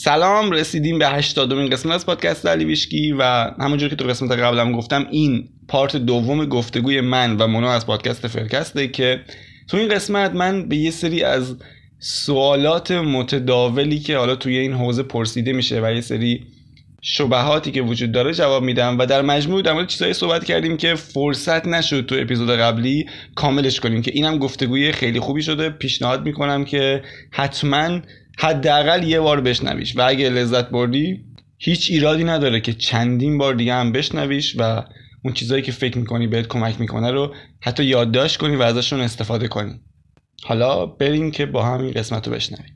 سلام رسیدیم به 80 دومین قسمت از پادکست علی ویشکی و همونجور که تو قسمت قبلم گفتم این پارت دوم گفتگوی من و مونا از پادکست فرکسته که تو این قسمت من به یه سری از سوالات متداولی که حالا توی این حوزه پرسیده میشه و یه سری شبهاتی که وجود داره جواب میدم و در مجموع در مورد چیزایی صحبت کردیم که فرصت نشد تو اپیزود قبلی کاملش کنیم که اینم گفتگوی خیلی خوبی شده. پیشنهاد می‌کنم که حتما حداقل یه بار بشنویش. و اگه لذت بردی هیچ ایرادی نداره که چندین بار دیگه هم بشنویش و اون چیزایی که فکر می‌کنی بهت کمک می‌کنه رو حتی یادداشت کنی و ازشون استفاده کنی. حالا بریم که با هم این قسمت رو بشنویم.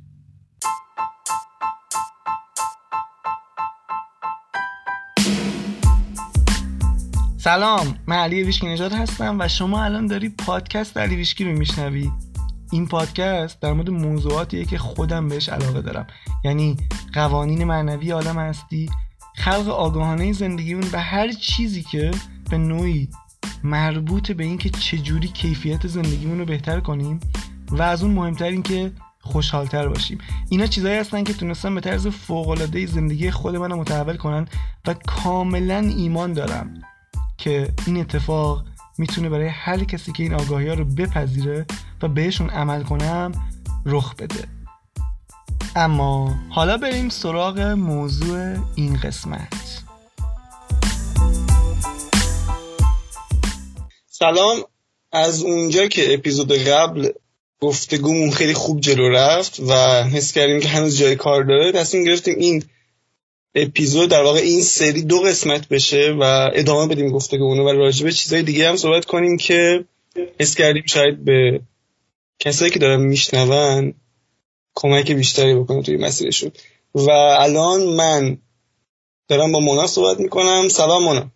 سلام من علی ویشکی نژاد هستم و شما الان داری پادکست علی ویشکی رو میشنوی. این پادکست در مورد موضوعاتیه که خودم بهش علاقه دارم. یعنی قوانین معنوی عالم هستی خلق آگاهانه زندگیمون و هر چیزی که به نوعی مربوط به اینکه چجوری کیفیت زندگیمون رو بهتر کنیم و از اون مهمتر این که خوشحالتر باشیم. اینا چیزایی هستن که تونستن به طرز فوقالعاده زندگی خود من متحول کنن و کاملا ایمان دارم که این اتفاق می‌تونه برای هر کسی که این آگاهی ها رو بپذیره و بهشون عمل کنم رخ بده. اما حالا بریم سراغ موضوع این قسمت. سلام. از اونجا که اپیزود قبل گفتگومون خیلی خوب جلو رفت و حس کردیم که هنوز جای کار داره تصمیم گرفتیم این اپیزود در واقع این سری دو قسمت بشه و ادامه بدیم گفتگومونو و راجع به چیزای دیگه هم صحبت کنیم که حس کردیم شاید به کسایی که دارن میشنون کمک بیشتری بکنه توی مسیرشون. و الان من دارم با مونا صحبت می‌کنم. سلام مونا.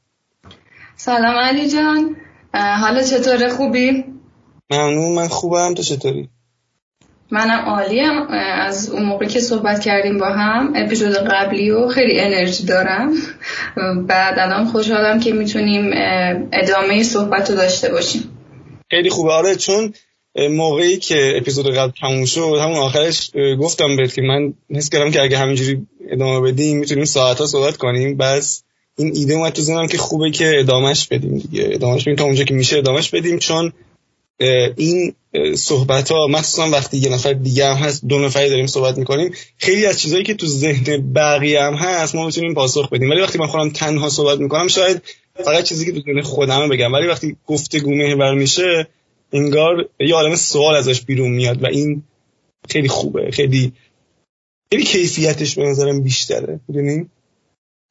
سلام علی جان. حالا چطوره؟ خوبی؟ ممنون. من خوبم. تو چطوری؟ منم عالیم. از اون موقع که صحبت کردیم با هم اپیزود قبلی و خیلی انرژی دارم. بعد الان خوشحالم که می‌تونیم ادامه صحبت رو داشته باشیم. خیلی خوبه. آره چون موقعی که اپیزود قبل تموم شد همون آخرش گفتم بهت که من حس کردم که اگه همینجوری ادامه بدیم می‌تونیم ساعت ها صحبت کنیم. بس این ایده اومد تو ذهنم که خوبه که ادامهش بدیم دیگه. ادامهش بدیم تا اونجا که میشه ادامهش بدیم. چون این صحبت ها مخصوصا وقتی یه نفر دیگه هم هست دو نفری داریم صحبت می‌کنیم خیلی از چیزهایی که تو ذهن بقیه هم هست ما می‌تونیم پاسخ بدیم. ولی وقتی من خودم تنها صحبت می‌کنم شاید فقط چیزی که تو ذهن خودم بگم. ولی وقتی گفتگو محور میشه انگار یه عالم سوال ازش بیرون میاد و این خیلی خوبه خیلی خیلی کیفیتش به نظرم بیشتره می‌دونی؟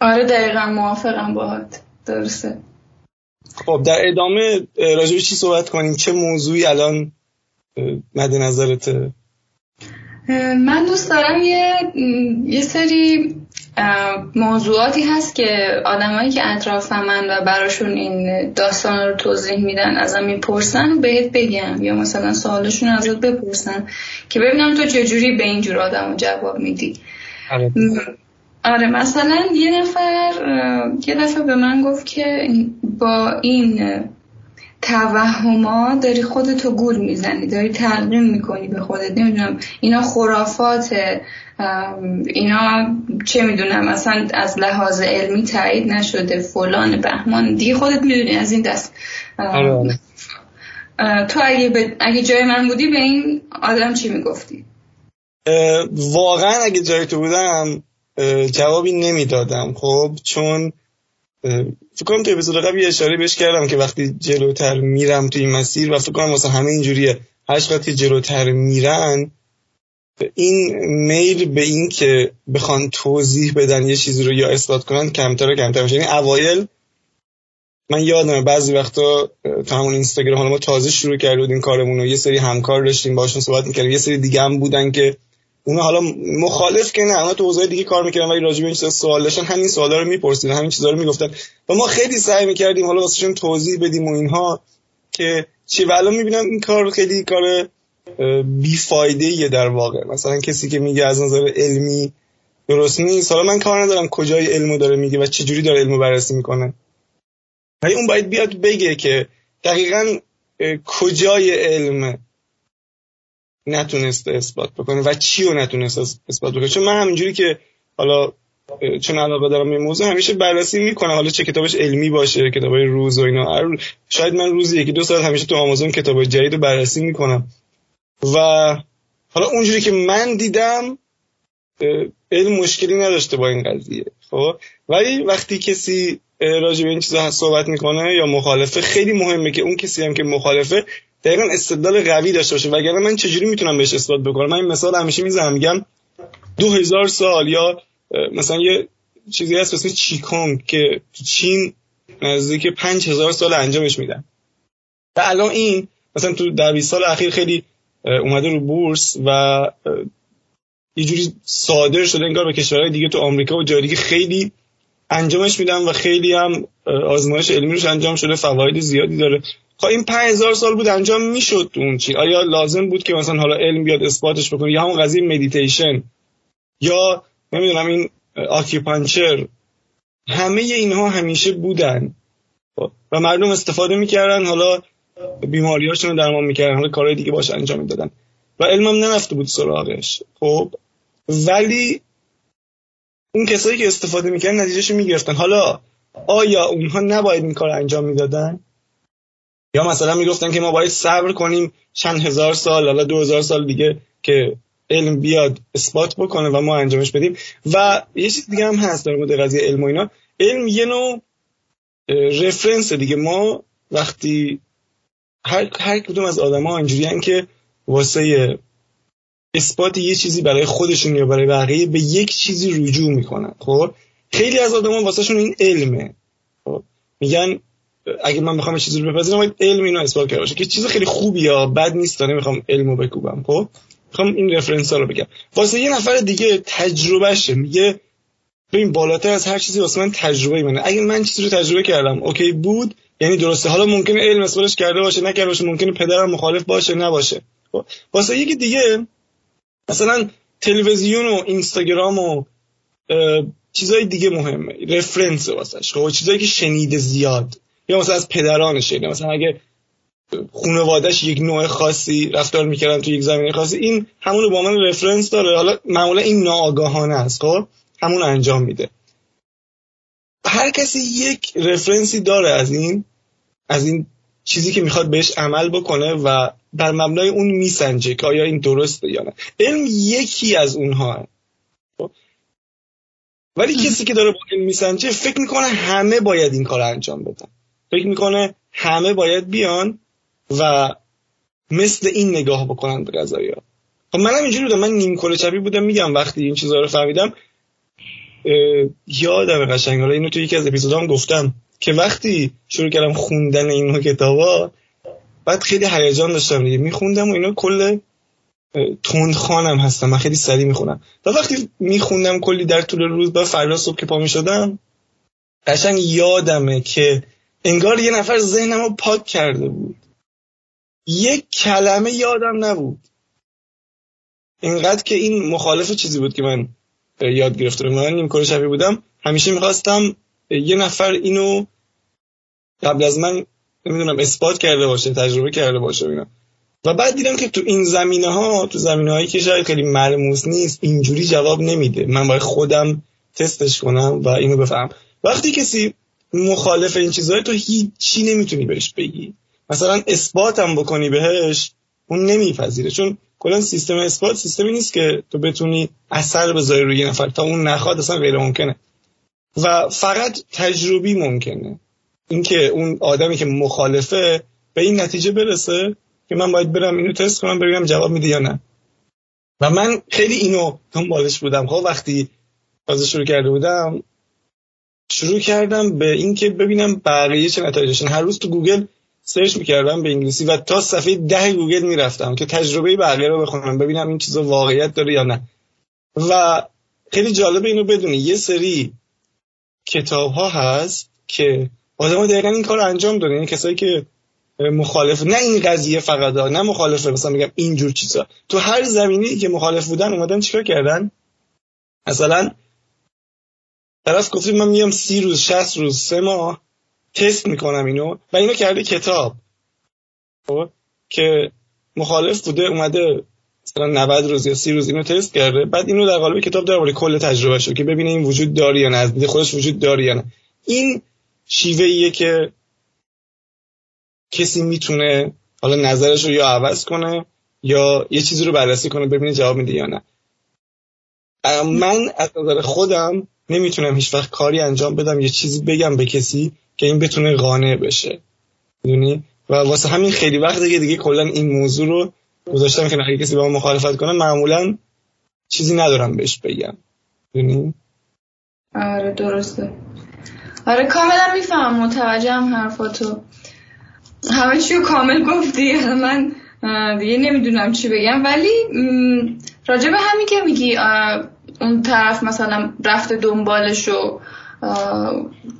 آره دقیقا موافقم باهات درسته. خب در ادامه راجع چی صحبت کنیم؟ چه موضوعی الان مد نظرته؟ من دوست دارم یه یه سری موضوعاتی هست که آدمایی که اطراف من و براشون این داستان رو توضیح میدن ازم می‌پرسن بهت بگم یا مثلا سوالشون ازت بپرسن که ببینم تو چجوری به اینجور آدم رو جواب میدی آره. آره مثلا یه نفر یه دفعه به من گفت که با این توهما داری خودتو گول می‌زنی داری تلقین می‌کنی به خودت نمی‌دونم اینا خرافات اینا چه می‌دونم مثلا از لحاظ علمی تایید نشده فلان بهمان دیگه خودت می‌دونی از این دست آره. تو اگه, اگه جای من بودی به این آدم چی می‌گفتی؟ واقعا اگه جای تو بودم جوابی نمی‌دادم خب چون فکر کنم تو اپیزود قبل اشاره بهش کردم که وقتی جلوتر میرم تو این مسیر و فکر کنم واسه همه اینجوریه. هر وقتی جلوتر میرن این میل به این که بخوان توضیح بدن یه چیزی رو یا اثبات کنن کمتر و کمتر میشه. یعنی اوایل من یادمه بعضی وقتا تو همون اینستاگرام ما تازه شروع کرده بودیم کارمون و یه سری همکار داشتیم باشون صحبت می‌کردیم. یه سری دیگه هم بودن که اونا حالا مخالف که نه اونا تو حوزه دیگه کار می‌کردن ولی راجع به این سوال داشتن همین سوالا رو میپرسیدن همین چیزا رو می‌گفتن. و ما خیلی سعی می‌کردیم حالا واسهشون توضیح بدیم و اینها که چی. و الان می‌بینم این کار خیلی کار بیفایده یه در واقع. مثلا کسی که میگه از نظر علمی درست نیست. حالا من کار ندارم کجای علمو داره میگه و چجوری داره علمو بررسی می‌کنه. ولی اون باید بیاد بگه که دقیقا کجای علم. نتونسته اثبات بکنه و چی رو نتونسته اثبات بکنه؟ چون من همینجوری که حالا چون علاقه دارم این موضوع همیشه بررسی می‌کنم. حالا چه کتابش علمی باشه کتابای روز و اینا. شاید من روزی یکی دو ساعت همیشه تو آمازون کتاب جدید رو بررسی می‌کنم. و حالا اونجوری که من دیدم علم مشکلی نداشته با این قضیه خب؟ ولی وقتی کسی راجع به این چیزا صحبت می‌کنه یا مخالفه خیلی مهمه که اون کسی هم که مخالفه دقیقا استدلال قوی داشته باشه وگرنه من چجوری می‌تونم بهش اثبات بکنم؟ من این مثال همیشه می‌زنم. میگم دو هزار سال یا مثلا یه چیزی هست مثل چیکونگ که چین نزدیک پنج هزار سال انجامش میدن. و الان این مثلا تو ده سال اخیر خیلی اومده رو بورس و یه جوری صادر شده انگار به کشورهای دیگه تو آمریکا و جای دیگه خیلی انجامش میدن و خیلی هم آزمایش علمی روش انجام شده فواید زیادی داره. خب این 5000 سال بود انجام می‌شد اون چی. آیا لازم بود که مثلا حالا علم بیاد اثباتش بکنه یا همون قضیه مدیتیشن یا نمی‌دونم این آکیپانچر همه اینها همیشه بودن. خب، و مردم استفاده می‌کردن حالا بیماریاشون رو درمان می‌کردن حالا کارهای دیگه باش انجام می‌دادن. و علمم نرفته بود سراغش. خب ولی اون کسایی که استفاده می‌کردن نتیجهشو می‌گرفتن. حالا آیا اونها نباید این کار انجام می‌دادن؟ یا مثلا می‌گفتن که ما باید صبر کنیم چند هزار سال حالا دو هزار سال دیگه که علم بیاد اثبات بکنه و ما انجامش بدیم. و یه چیز دیگه هم هست در مورد قضیه علم و اینا. علم یه نوع رفرنس دیگه. ما وقتی هر, هر کدوم از آدم ها اینجوری که واسه اثبات یه چیزی برای خودشون یا برای بقیه به یک چیزی رجوع می‌کنن. خب؟ خیلی از آدما واسهشون این علمه. خب؟ میگن اگه من بخوام چیزی رو بپذیرم باید علم اینو اثبات کرده باشه که چیز خیلی خوبی یا بد نیست داره می‌خوام علمو بکوبم خب؟ می‌خوام این رفرنس ها رو بگم. واسه یه نفر دیگه تجربهشه میگه ببین بالاتر از هر چیزی واسه من تجربه منه. اگه من چیزی رو تجربه کردم اوکی بود یعنی درسته. حالا ممکنه علم اثباتش کرده باشه نکرده باشه ممکنه پدرم مخالف باشه نباشه. خب؟ واسه یکی دیگه مثلا تلویزیون و اینستاگرام و چیزای دیگه مهمه. رفرنس واسش خب؟ چیزایی که شنیده زیاد. یا مثلا از پدرانش شنیده مثلا اگه خانوادهش یک نوع خاصی رفتار می‌کردن تو یک زمینه خاصی این همون رو با من رفرنس داره. حالا معمولا این ناآگاهانه است خب؟ همون انجام میده. هر کسی یک رفرنسی داره از این از این چیزی که می‌خواد بهش عمل بکنه و بر مبنای اون میسنجه که آیا این درسته یا نه. علم یکی از اونها خب؟ ولی کسی که داره با علم میسنجه فکر می‌کنه همه باید این کار انجام بدن. فکر می‌کنه همه باید بیان و مثل این نگاه بکنن به قضایی ها. خب منم اینجوری بودم. من نیم کل چپی بودم. میگم وقتی این چیزها رو فهمیدم یادم قشنگ. حالا اینو تو یکی از اپیزودام گفتم که وقتی شروع کردم خوندن این کتابا بعد خیلی هیجان داشتم دیگه. میخوندم و اینا کل خانم هستم. من خیلی سریع می‌خونم. و وقتی میخوندم کلی در طول روز با فردا صبح که پا می‌شدم قشنگ یادمه که انگار یه نفر ذهنم رو پاک کرده بود. یک کلمه یادم نبود. اینقدر که این مخالف چیزی بود که من یاد گرفته من نیم شبیه بودم. همیشه می‌خواستم یه نفر اینو قبل از من نمی‌دونم اثبات کرده باشه تجربه کرده باشه اینا. و بعد دیدم که تو این زمینه ها تو زمینه هایی که شاید خیلی ملموس نیست اینجوری جواب نمیده. من باید خودم تستش کنم و اینو بفهم وقتی کسی مخالف این چیزهای تو هیچی نمی‌تونی بهش بگی. مثلا اثباتم بکنی بهش اون نمیپذیره. چون کلا سیستم اثبات سیستمی نیست که تو بتونی اثر بذاری روی نفر تا اون نخواد اصلا غیر ممکنه. و فقط تجربی ممکنه. اینکه اون آدمی که مخالفه به این نتیجه برسه که من باید برم اینو تست کنم ببینم جواب میده یا نه. و من خیلی اینو دنبالش بودم. خب وقتی تازه شروع کرده بودم شروع کردم به اینکه ببینم بقیه چه نتایجشون هر روز تو گوگل search می‌کردم به انگلیسی و تا صفحه ده گوگل می‌رفتم که تجربه بقیه رو بخونم ببینم این چیزا واقعیت داره یا نه. و خیلی جالب اینو بدونی یه سری کتاب ها هست که آدم دقیقا این کار انجام دادن. یعنی کسایی که مخالف نه این قضیه فقط نه مخالفه مثلا میگم اینجور چیزا. تو هر زمینه‌ای که مخالف بودن اومدن چیکار کردن؟ مثلا طرف گفتی من میام سی روز شست روز سه ماه تست می‌کنم اینو و اینو کرده کتاب. که مخالف بوده اومده مثلا 90 روز یا 30 روز اینو تست کرده. بعد اینو در قالب کتاب درباره کل تجربه شد که ببینه این وجود داره یا نه از خودش وجود داره یا نه. این شیوه ایه که کسی می‌تونه حالا نظرش رو یا عوض کنه یا یه چیزی رو بررسی کنه ببینه جواب میده یا نه. من از نظر خودم نمی‌تونم هیچ وقت کاری انجام بدم یه چیزی بگم به کسی که این بتونه قانع بشه. می‌دونی؟ و واسه همین خیلی وقت دیگه دیگه کلا این موضوع رو گذاشتم که اگه کسی با من مخالفت کنه معمولا چیزی ندارم بهش بگم. می‌دونی؟ آره درسته. آره کاملا میفهم متوجهم حرفاتو. همه چیو کامل گفتی. من دیگه نمی‌دونم چی بگم. ولی راجع به همین که میگی اون طرف مثلا رفته دنبالش و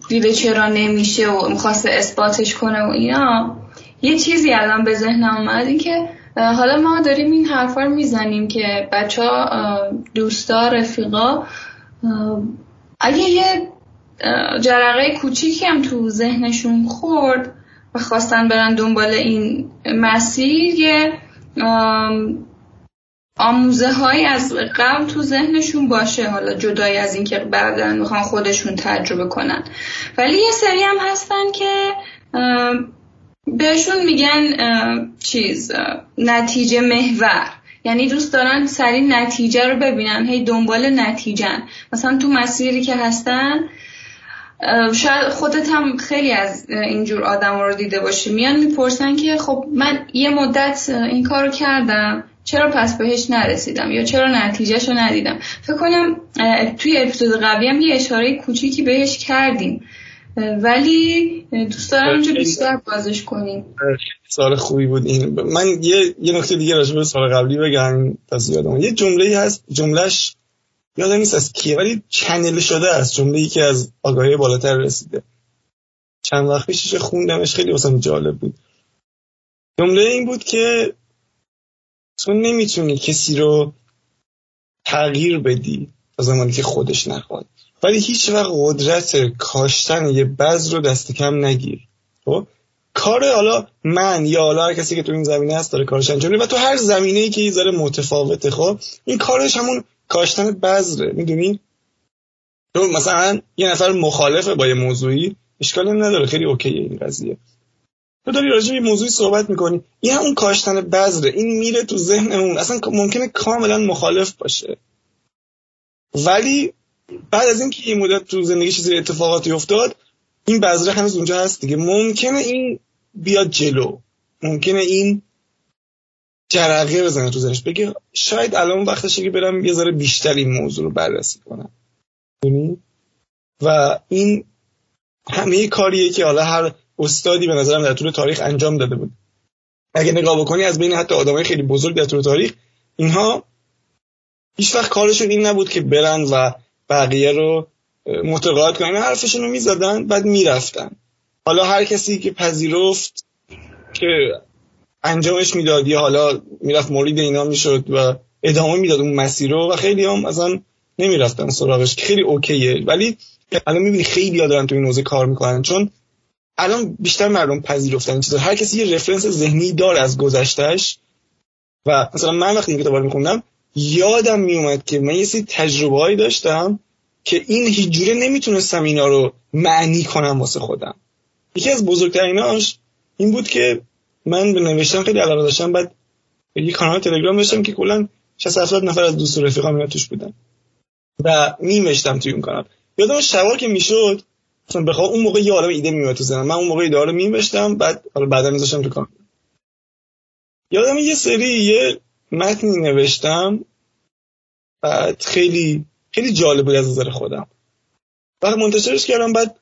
دیده چرا نمیشه و می‌خواسته اثباتش کنه و اینا. یه چیزی الان به ذهنم اومد این که حالا ما داریم این حرفا رو می‌زنیم که بچه ها دوستا رفیقا اگه یه جرقه کوچیکی هم تو ذهنشون خورد و خواستن برن دنبال این مسیر یه آموزه های از قبل تو ذهنشون باشه. حالا جدای از اینکه بعدا می‌خوان خودشون تجربه کنن. ولی یه سری هم هستن که بهشون میگن چیز نتیجه محور. یعنی دوست دارن سری نتیجه رو ببینن. هی دنبال نتیجه مثلا تو مسیری که هستن شاید خودت هم خیلی از اینجور آدم رو دیده باشی. میان می‌پرسن که خب من یه مدت این کارو کردم. چرا پس بهش نرسیدم یا چرا نتیجهش رو ندیدم؟ فکر کنم توی اپیزود قبلی هم یه اشاره کوچیکی بهش کردیم. ولی دوست دارم اونجا بیشتر بازش کنیم. سال خوبی بود این. من یه یه نکته دیگه راجع به سال قبلی بگم تا یادم یه جمله هست جملهش یادم نیست از کیه ولی چنل شده است جمله ای که از آگاهی بالاتر رسیده. چند وقت پیشش خوندمش خیلی واسم جالب بود. جمله این بود که تو نمی‌تونی کسی رو تغییر بدی تا زمانی که خودش نخواد. ولی هیچ وقت قدرت کاشتن یه بذر رو دست کم نگیر. خب؟ کار حالا من یا حالا هر کسی که تو این زمینه هست داره کارش انجام و تو هر زمینه ای که یه متفاوته خب؟ این کارش همون کاشتن بذره می‌دونی؟ تو مثلا یه نفر مخالفه با یه موضوعی اشکالی نداره. خیلی اوکیه این قضیه. تو داری راجع به موضوعی صحبت می‌کنی. این همون کاشتن بذره. این میره تو ذهن اون اصلا ممکنه کاملا مخالف باشه. ولی بعد از اینکه این مدت تو زندگی چیزی اتفاقاتی افتاد این بذره هنوز اونجا هست دیگه. ممکنه این بیاد جلو. ممکنه این جرقه بزنه تو ذهنش. بگه شاید الان وقتشه که برم یه ذره بیشتر این موضوع رو بررسی کنم. و این همه کاریه که حالا هر استادی به نظرم در طول تاریخ انجام داده بود. اگه نگاه بکنی از بین حتی آدمای خیلی بزرگ در طول تاریخ اینها هیچ وقت کارشون این نبود که برن و بقیه رو متقاعد کنن. حرفشون رو می‌زدن بعد می‌رفتن. حالا هر کسی که پذیرفت که انجامش می‌داد یا حالا می‌رفت مورید اینا می‌شد و ادامه می‌داد اون مسیر رو و خیلی هم اصلا نمی‌رفتن سراغش خیلی اوکیه. ولی الان می‌بینی خیلی دارن تو این حوزه کار می‌کنن چون الان بیشتر مردم پذیرفتن چیزا. هر کسی یه رفرنس ذهنی داره از گذشتهش و مثلا من وقتی این کتاب رو میخوندم یادم میومد که من یه سری تجربه داشتم که این هیچ نمی‌تونستم اینا رو معنی کنم واسه خودم. یکی از بزرگتریناش این بود که من به نوشتن خیلی علاقه داشتم بعد یه کانال تلگرام داشتم که کلا 60 70 نفر از دوست و رفیقام توش بودن و میمشتم توی اون کانال. یادم شوار که می‌شد بخوام اون موقع یه عالم ایده میومد تو ذهنم. من اون موقع ایده رو میمشتم بعد حالا بعدا میذاشتم تو کانال یادم یه سری یه متنی نوشتم بعد خیلی خیلی جالب بود از نظر خودم. بعد منتشرش کردم بعد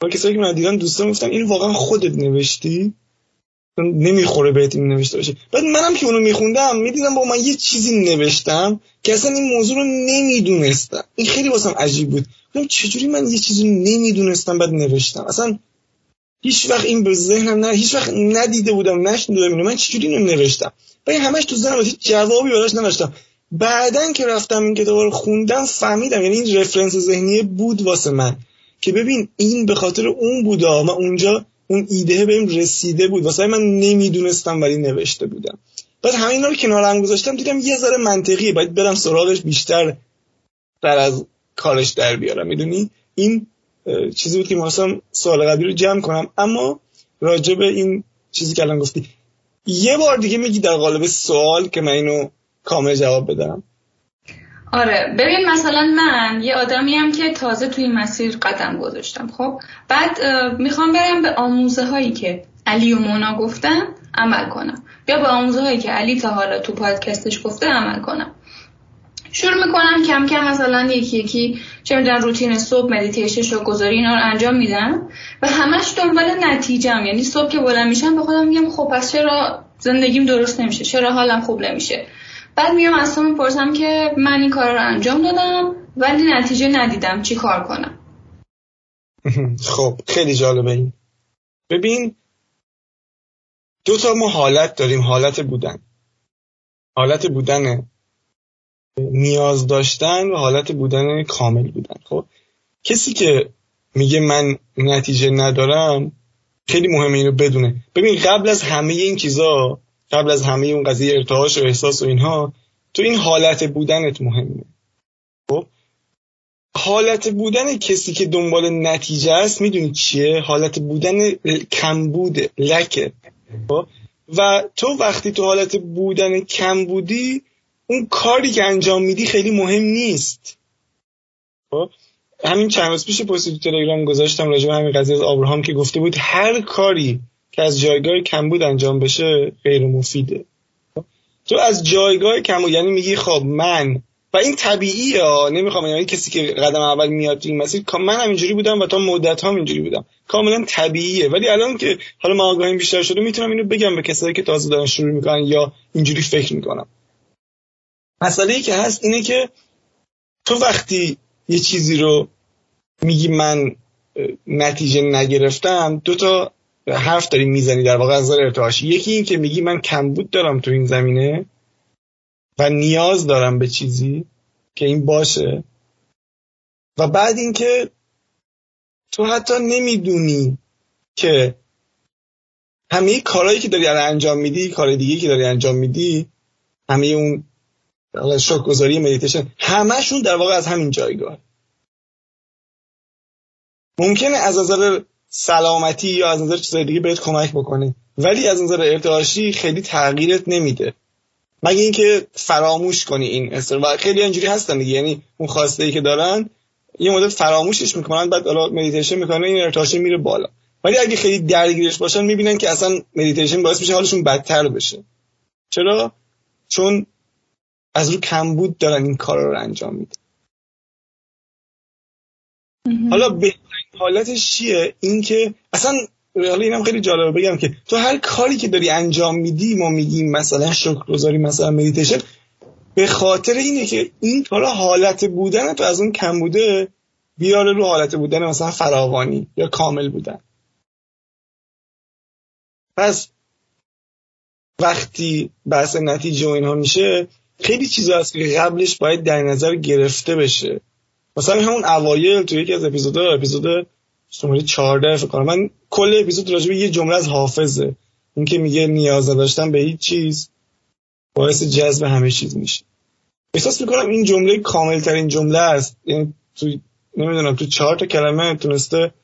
با کسایی که من دیدم دوستان گفتن این واقعا خودت نوشتی؟ نمی‌خوره بهت این نوشته باشه. بعد منم که اونو میخوندم می‌دیدم با من یه چیزی نوشتم. که اصلا این موضوع رو نمی‌دونستم. این خیلی واسم عجیب بود. گفتم چجوری من یه چیزی نمی‌دونستم بعد نوشتم. اصلا هیچ وقت این به ذهنم نه هیچ وقت ندیده بودم نشنیده بودم من چجوری اینو نوشتم. و همش تو ذهنم هیچ جوابی براش نداشتم. بعدن که رفتم این کتاب رو خوندم فهمیدم یعنی این رفرنس ذهنی بود واسه من. که ببین این به خاطر اون بودا من اونجا اون ایده بهم رسیده بود. واسه من نمی‌دونستم ولی نوشته بودم. بعد همین رو کنار هم گذاشتم دیدم یه ذره منطقیه باید برم سراغش بیشتر در از کارش در بیارم می‌دونی؟ این چیزی بود که می‌خواستم سوال قبلی رو جمع کنم. اما راجع به این چیزی که الان گفتی یه بار دیگه میگی در قالب سوال که من اینو کامل جواب بدم. آره ببین مثلا من یه آدمی هم که تازه توی مسیر قدم گذاشتم خب؟ بعد می‌خوام برم به آموزه هایی که علی و مونا گفتن عمل کنم. یا به آموزه هایی که علی تا حالا تو پادکستش گفته عمل کنم. شروع می‌کنم کم کم مثلا یکی یکی چه می‌دونم روتین صبح مدیتیشن شو گذاری اینا رو انجام میدم. و همش دنبال نتیجهم یعنی صبح که بلند میشم به خودم میگم خب پس چرا زندگیم درست نمیشه؟ چرا حالم خوب نمیشه؟ بعد میام از می‌پرسم که من این کار رو انجام دادم ولی نتیجه ندیدم چی کار کنم. خب خیلی جالبه این. ببین دو تا ما حالت داریم حالت بودن. حالت بودن نیاز داشتن و حالت بودن کامل بودن. خب کسی که میگه من نتیجه ندارم خیلی مهمه اینو بدونه. ببین قبل از همه این چیزا قبل از همه اون قضیه ارتعاش و احساس و اینها تو این حالت بودنت مهمه. خب حالت بودن کسی که دنبال نتیجه است می‌دونی چیه؟ حالت بودن کمبود لکه. و تو وقتی تو حالت بودن کم بودی اون کاری که انجام میدی خیلی مهم نیست. خب؟ همین چند روز پیش پست تو تلگرام گذاشتم راجع به همین قضیه از آبراهام که گفته بود هر کاری که از جایگاه کمبود انجام بشه غیر مفیده. خب؟ تو از جایگاه کمبود یعنی میگی خب من و این طبیعیه نمی‌خوام یعنی کسی که قدم اول میاد این مسیر من اینجوری بودم و تا مدت هم اینجوری بودم. کاملا طبیعیه. ولی الان که حالا ما آگاهیم بیشتر شده می‌تونم اینو بگم به کسایی که تازه دارن شروع می‌کنن یا اینجوری فکر می‌کنم. مسئله ای که هست اینه که تو وقتی یه چیزی رو میگی من نتیجه نگرفتم دو تا حرف داری می‌زنی در واقع از ارتعاشی یکی این که میگی من کمبود دارم تو این زمینه. و نیاز دارم به چیزی که این باشه. و بعد اینکه تو حتی نمی‌دونی که همه کارهایی که داری انجام میدی کار دیگه که داری انجام میدی همه اون شکرگزاری مدیتیشن همشون در واقع از همین جایگاه. ممکنه از نظر سلامتی یا از نظر چیزای دیگه بهت کمک بکنه ولی از نظر ارتعاشی خیلی تغییرت نمیده. مگه اینکه فراموش کنی این استرس رو خیلی اینجوری هستن دیگه. یعنی اون خواسته ای که دارن یه مدت فراموشش می‌کنن بعد حالا مدیتیشن می‌کنن این ارتعاشی میره بالا. ولی اگه خیلی درگیرش باشن می‌بینن که اصلا مدیتیشن باعث میشه حالشون بدتر بشه. چرا؟ چون از رو کمبود دارن این کار رو انجام میدن. حالا بهترین حالتش چیه؟ اینکه اصلا حالا اینم خیلی جالبه بگم که تو هر کاری که داری انجام میدی ما میگیم مثلا شکرگزاری مثلا مدیتیشن به خاطر اینه که این حالا حالت بودن تو از اون کم بوده بیاره رو حالت بودن مثلا فراوانی یا کامل بودن. پس وقتی بحث نتیجه و اینها میشه خیلی چیزا هست که قبلش باید در نظر گرفته بشه. مثلا همون اوایل تو یکی از اپیزودها اپیزود شماره 14 فکر کنم من کل اپیزود راجع به یه جمله از حافظه. این که میگه نیاز نداشتن به هیچ چیز باعث جذب همه چیز میشه. احساس می‌کنم این جمله کامل ترین جمله است. یعنی تو نمی‌دونم تو چهار تا کلمه تونسته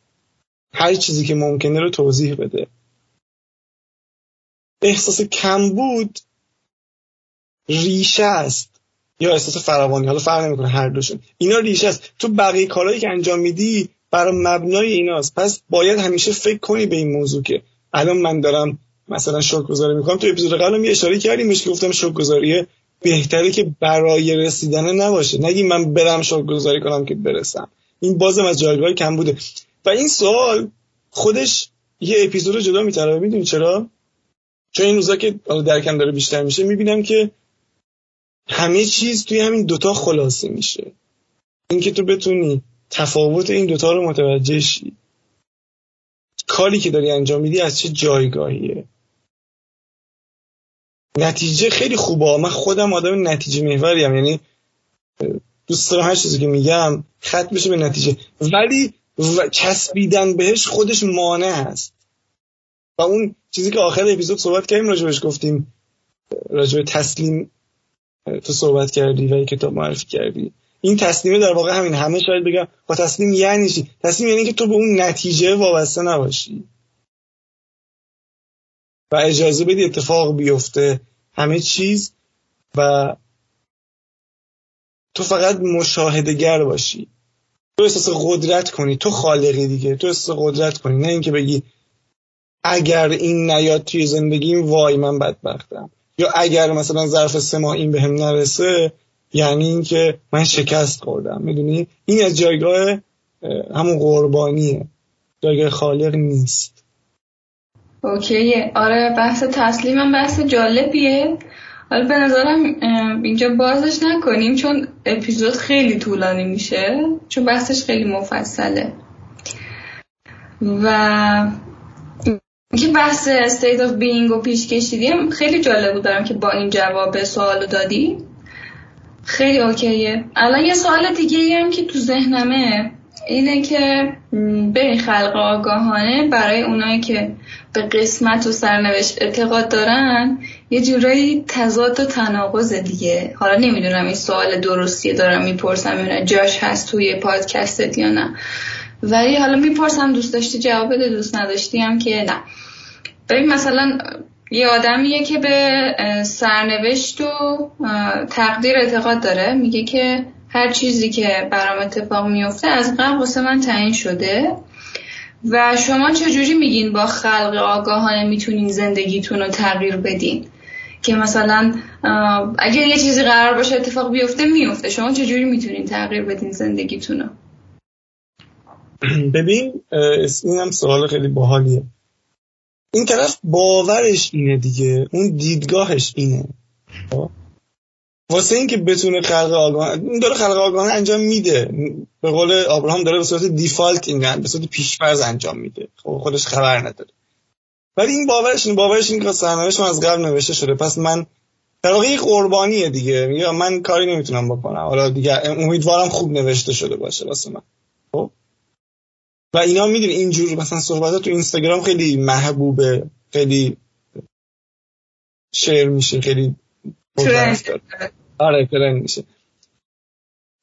هر چیزی که ممکنه رو توضیح بده. احساس کمبود ریشه است. یا احساس فراوانی. حالا فرق نمی‌کنه هر دوشون. اینا ریشه است. تو بقیه کارهایی که انجام میدی برای مبنای ایناست. پس باید همیشه فکر کنی به این موضوع که الان من دارم مثلا شکر گذاری می‌کنم. تو اپیزود قبلم یه اشاره کردیم که گفتم شکر گذاری بهتره که برای رسیدن نباشه. نگی من برم شکر گذاری کنم که برسم. این بازم از جایگاه کم بوده. و این سوال خودش یه اپیزود جدا میتره می‌دونی چرا؟ چون این روزا که درکم داره بیشتر میشه می‌بینم که همه چیز توی همین دوتا خلاصه میشه. اینکه تو بتونی تفاوت این دوتا رو متوجه کاری که داری انجام میدی از چه جایگاهیه؟ نتیجه خیلی خوبه. من خودم آدم نتیجه محوریم. یعنی دوست دارم هر چیزی که میگم خط بشه به نتیجه. ولی چسبیدن بهش خودش مانع هست. و اون چیزی که آخر اپیزود صحبت کردیم راجبش گفتیم. راجع تسلیم تو صحبت کردی و کتاب معرفی کردی. این تسلیمه در واقع همین همه شاید بگم. با تسلیم یعنی چی؟ تسلیم یعنی که تو به اون نتیجه وابسته نباشی. و اجازه بدی اتفاق بیفته. همه چیز و تو فقط مشاهدگر باشی. تو احساس قدرت کنی. تو خالقی دیگه. تو احساس قدرت کنی. نه اینکه بگی اگر این نیاد توی زندگیم وای من بدبختم. یا اگر مثلا ظرف سه ماه این بهم نرسه یعنی اینکه من شکست خوردم. می‌دونی؟ این از جایگاه همون قربانیه. جایگاه خالق نیست. اوکی آره بحث تسلیمم بحث جالبیه. حالا به نظرم اینجا بازش نکنیم چون اپیزود خیلی طولانی میشه چون بحثش خیلی مفصله. و اینکه بحث state of being رو پیش کشیدیم خیلی جالب بود دارم که با این جواب سوال دادی. خیلی اوکیه. الان یه سوال دیگه هم که تو ذهنمه اینه که به خلق آگاهانه. برای اونایی که به قسمت و سرنوشت اعتقاد دارن یه جورایی تضاد و تناقض دیگه. حالا نمی‌دونم این سوال درستیه دارم می‌پرسم یا جاش هست توی پادکستت یا نه. ولی حالا می‌پرسم دوست داشتی؟ جواب بده دوست نداشتی هم که نه. ببین مثلا یه آدمیه که به سرنوشت و تقدیر اعتقاد داره. میگه که هر چیزی که برام اتفاق میفته از قبل واسه من تعیین شده. و شما چجوری میگین با خلق آگاهانه می‌تونین زندگیتون رو تغییر بدین؟ که مثلا اگر یه چیزی قرار باشه اتفاق بیفته میفته. شما چجوری می‌تونین تغییر بدین زندگیتون رو؟ ببین این هم سوال خیلی باحالیه. این طرف باورش اینه دیگه. اون دیدگاهش اینه؟ واسه اینکه بتونه خلق آگاه این داره خلق آگاه انجام میده. به قول آبراهام داره به صورت دیفالت این به صورت پیشفرض انجام میده. خب خودش خبر نداره. ولی این باورش این باورش این که سرنوشت از قبل نوشته شده. پس من در واقع قربانیه دیگه. میگه من کاری نمی‌تونم بکنم. حالا دیگه امیدوارم خوب نوشته شده باشه واسه من. خب؟ و اینا می‌دونی اینجور مثلا صحبت تو اینستاگرام خیلی محبوبه خیلی شیر میشه خیلی آره ترند میشه.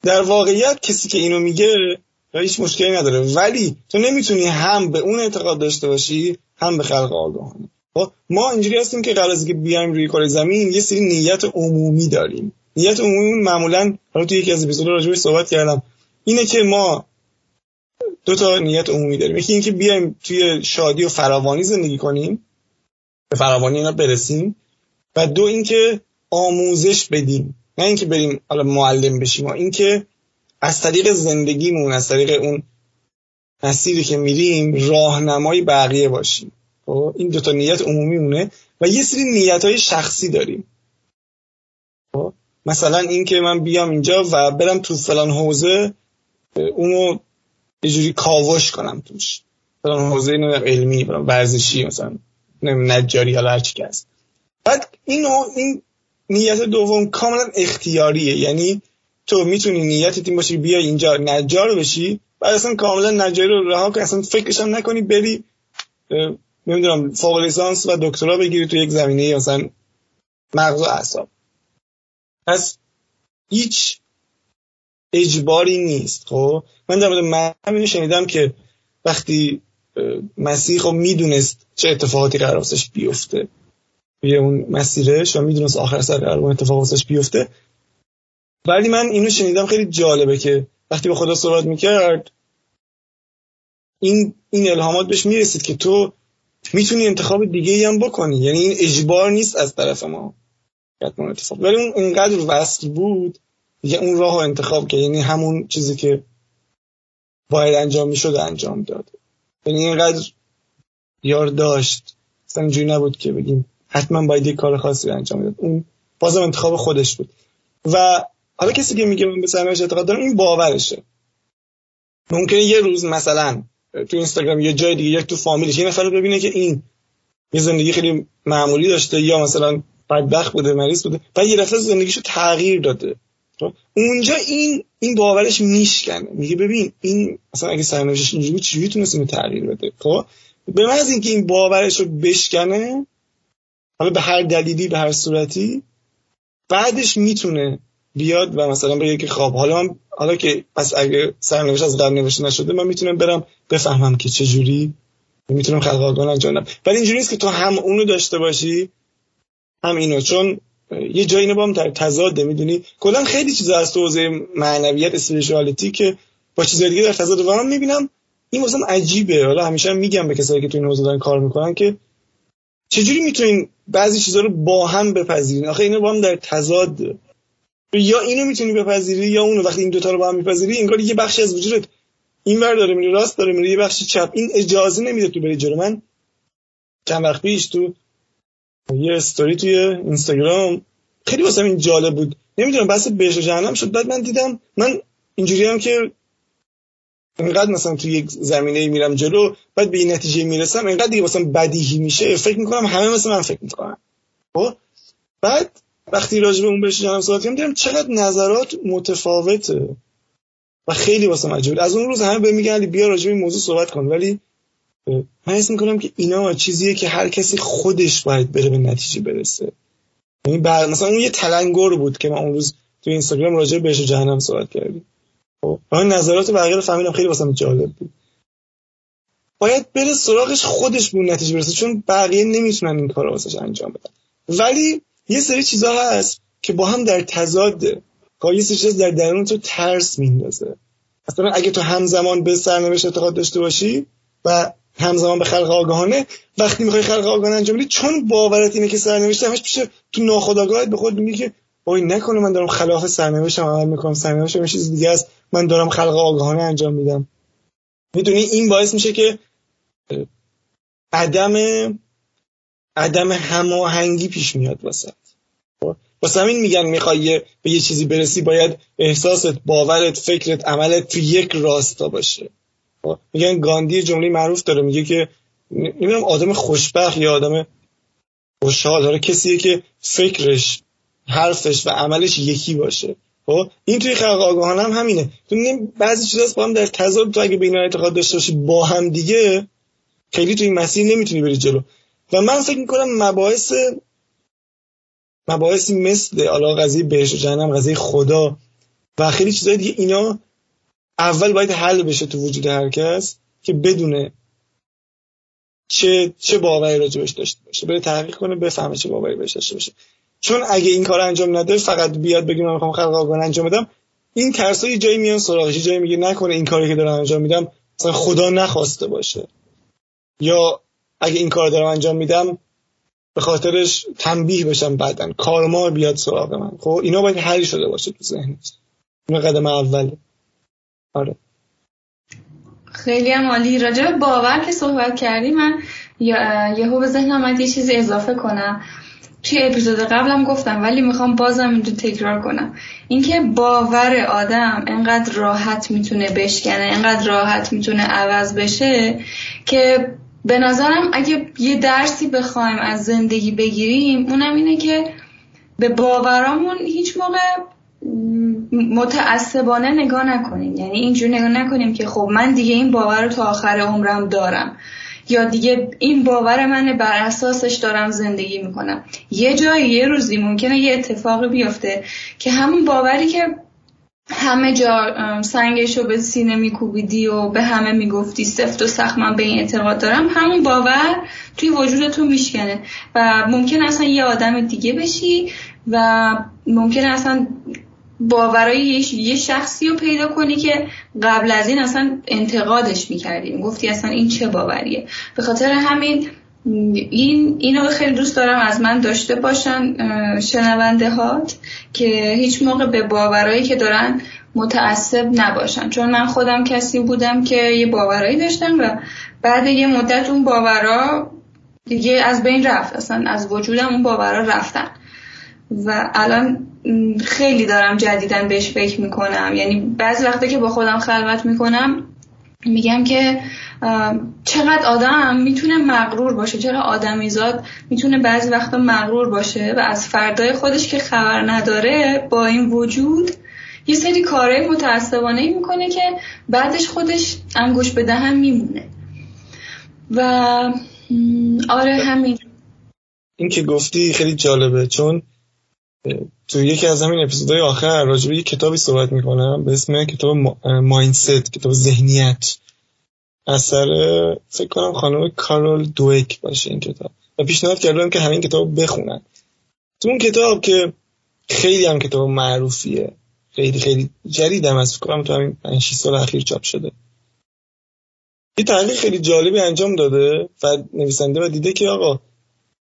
در واقعیت کسی که اینو میگه هیچ مشکلی نداره. ولی تو نمی‌تونی هم به اون اعتقاد داشته باشی هم به خلق آگاهانه. خب، ما اینجوری هستیم که قرار که بیایم روی کار زمین یه سری نیت عمومی داریم. نیت عمومی معمولا حالا توی یکی از اپیزودها راجعش صحبت کردم. اینه که ما دو تا نیت عمومی داریم. یکی اینکه بیایم توی شادی و فراوانی زندگی کنیم. به فراوانی اینا برسیم. و دو اینکه آموزش بدیم. نه اینکه بریم حالا معلم بشیم اینکه از طریق زندگیمون از طریق اون مسیری که میریم راهنمای بقیه باشیم. خب این دوتا نیت عمومی مونه و یه سری نیت های شخصی داریم. خب مثلا اینکه من بیام اینجا و برم تو فلان حوزه اونو یه جوری کاوش کنم توش. فلان حوزه علمی ورزشی مثلا نجاری حالا هرچی که هست. بعد این این نیت دوم کاملا اختیاریه. یعنی تو می‌تونی نیتت این باشه بیا اینجا نجار بشی بعد اصلا کاملا نجاری رو رها کنی اصلا فکرش هم نکنی بری نمی‌دونم فوق لیسانس و دکترا بگیری تو یک زمینه مثلا مغز و اعصاب. پس هیچ اجباری نیست خب؟ من در مورد من شنیدم که وقتی مسیح خب می‌دونست چه اتفاقاتی قرار بیفته. توی اون مسیرش و می‌دونست آخر سر قرار اون اتفاق واسش بیفته. ولی من اینو شنیدم خیلی جالبه که وقتی به خدا صحبت می‌کرد این این الهامات بهش می‌رسید که تو می‌تونی انتخاب دیگه ای هم بکنی. یعنی این اجبار نیست از طرف ما. اتفاق. ولی اون اونقدر وصل بود یه اون راه انتخاب که یعنی همون چیزی که باید انجام می‌شد انجام داد. یعنی اینقدر یار داشت. اصلا اینجوری نبود که بگیم حتما باید یک کار خاصی انجام می‌داد. اون بازم انتخاب خودش بود. و حالا کسی که میگه من به سرنوشت اعتقاد دارم این باورشه. ممکنه یه روز مثلا تو اینستاگرام یه جای دیگه یک تو فامیلش یه نفر ببینه که این یه زندگی خیلی معمولی داشته یا مثلا بدبخت بوده مریض بوده و یه دفعه زندگیشو تغییر داده؟ اونجا این این باورش میشکنه. میگه ببین این مثلا اگه سرنوشتش اینجوری چجوری تونست اینو تغییر بده؟ خب. به محض اینکه این باورش رو بشکنه حالا به هر دلیلی به هر صورتی بعدش می‌تونه بیاد و مثلا بگه که خب حالا حالا که پس اگه سرنوشت از قبل نوشته نشده من می‌تونم برم بفهمم که چه جوری می‌تونم خلق آگاه انجام بدم. ولی اینجوری نیست که تو هم اونو داشته باشی هم اینو. چون یه جایی اینو با هم تضاده می‌دونی؟ کلا خیلی چیزا از تو معنویت اسپریچوالیتی که با چیزای دیگه در تضاد و من می‌بینم. این واسم عجیبه. حالا همیشه هم میگم به کسایی که تو این حوزه دارن کار می‌کنن که چجوری می‌تونین بعضی چیزا رو با هم بپذیرین؟ آخه اینو با هم در تضاد. یا اینو می‌تونی بپذیری یا اونو. وقتی این دوتا رو با هم میپذیری انگار یه بخشی از وجودت این ور داره میره راست داره میره یه بخشی چپ. این اجازه نمیده تو بری جلو. من چند وقت پیش تو یه استوری توی اینستاگرام. خیلی واسه این جالب بود. نمی‌دونم بس بهش جهنم شد. بعد من دیدم من اینجوری هم که اینقدر مثلا تو یک زمینه میرم جلو بعد به این نتیجه می‌رسم اینقدر دیگه مثلا بدیهی میشه. فکر می‌کنم همه مثل من فکر می‌کنم خب؟ بعد وقتی راجع به اون بهش جانم صحبت کردم دیدم چقدر نظرات متفاوته. و خیلی واسه مجبور از اون روز همه به میگن بیا راجع به این موضوع صحبت کن. ولی من حس می‌کنم که اینا چیزیه که هر کسی خودش باید بره به نتیجه برسه. یعنی بعد مثلا اون یه تلنگر بود که من اون روز تو اینستاگرام راجع بهش جهنم صحبت کردیم. خب من نظرات بقیه رو فهمیدم خیلی واسم جالب بود. باید بره سراغش خودش به نتیجه برسه چون بقیه نمی‌تونن این کار واسش انجام بدن. ولی یه سری چیزا هست که با هم در تضاده که یه چیز در درون تو ترس میندازه. مثلا اگه تو همزمان به سرنوشت اعتقاد داشته باشی و همزمان به خلق آگاهانه وقتی می‌خوای خلق آگاهانه انجام بدی چون باورت اینه که سرنوشت همش پیش تو ناخودآگاهت به خود میگی که وای نکنه من دارم خلاف سرنوشتم عمل می‌کنم سرنوشتم یه چیز دیگه است من دارم خلق آگاهانه انجام میدم می‌دونی این باعث میشه که عدم عدم هماهنگی پیش میاد واسه؟ واسه همین میگن می‌خوای به یه چیزی برسی باید احساست باورت فکرت عملت تو یک راستا باشه؟ میگن گاندی جمله معروف داره میگه که نمی‌دونم آدم خوشبخت یا آدم خوشحال. داره کسیه که فکرش حرفش و عملش یکی باشه. خب؟ این توی خلق آگاهانه هم همینه. تو بعضی چیزا با هم در تضاد تو اگه به اینا اعتقاد داشته باشی با هم دیگه خیلی تو این مسیر نمی‌تونی بری جلو. و من فکر می‌کنم مباحث مباحثی مثل حالا قضیه بهش و جهنم قضیه خدا و خیلی چیزای دیگه اینا اول باید حل بشه تو وجود هر کس که بدونه چه چه باوری راجبش داشته باشه. بره تحقیق کنه بفهمه چه باوری بهش داشته باشه. چون اگه این کار انجام نده فقط بیاد بگه من می‌خوام خلق آگاهانه انجام بدم. این ترسا یه جایی میان سراغش. جایی میگه نکنه این کاری که دارم انجام میدم مثلا خدا نخواسته باشه. یا اگه این کار دارم انجام میدم به خاطرش تنبیه بشم بعدا. کارما بیاد سراغ من. خب اینا باید حل شده باشه تو ذهنت. این قدم اوله. آره. خیلی هم عالی. راجع باور که صحبت کردی من یهو به ذهنم اومد یه چیزی اضافه کنم. توی اپیزود قبلم گفتم ولی می‌خوام بازم اینجا تکرار کنم. اینکه باور آدم انقدر راحت می‌تونه بشکنه انقدر راحت می‌تونه عوض بشه که به نظرم اگه یه درسی بخوایم از زندگی بگیریم اونم اینه که به باورامون هیچ موقع متعصبانه نگاه نکنیم. یعنی اینجور نگاه نکنیم که خب من دیگه این باور رو تا آخر عمرم دارم. یا دیگه این باور منه بر اساسش دارم زندگی می‌کنم. یه جایی یه روزی ممکنه یه اتفاقی بیفته که همون باوری که همه جا سنگش رو به سینه میکوبیدی و به همه می‌گفتی سفت و سخت من به این اعتقاد دارم همون باور توی وجود تو میشکنه. و ممکن اصلا یه آدم دیگه بشی و ممکن اصلا باورای یه شخصی رو پیدا کنی که قبل از این اصلا انتقادش می‌کردیم. گفتی اصلا این چه باوریه. به خاطر همین این اینو خیلی دوست دارم از من داشته باشن شنونده هات که هیچ موقع به باورایی که دارن متعصب نباشن. چون من خودم کسی بودم که یه باورایی داشتم و بعد یه مدت اون باورا دیگه از بین رفت. اصلا از وجودم اون باورا رفتن. و الان خیلی دارم جدیدن بهش فکر می‌کنم. یعنی بعضی وقتا که با خودم خلوت می‌کنم میگم که چقدر آدم می‌تونه مغرور باشه. چرا آدمیزاد می‌تونه بعضی وقتا مغرور باشه و از فردای خودش که خبر نداره با این وجود یه سری کارهای متعصبانه می‌کنه که بعدش خودش انگوش به دهن میمونه. و آره همین. این که گفتی خیلی جالبه. چون تو یکی از همین اپیزودهای آخر راجع به کتابی صحبت می‌کنم به اسم کتاب مایندست کتاب ذهنیت. اثر فکر کنم خانم کارول دویک باشه این کتاب. و پیشنهاد کردم که همین کتاب بخونن. تو اون کتاب که خیلی هم کتاب معروفیه. خیلی خیلی جدیدم از فکر کنم تو همین 5 سال اخیر چاپ شده. یه تحقیق خیلی جالبی انجام داده و نویسنده و دیده که آقا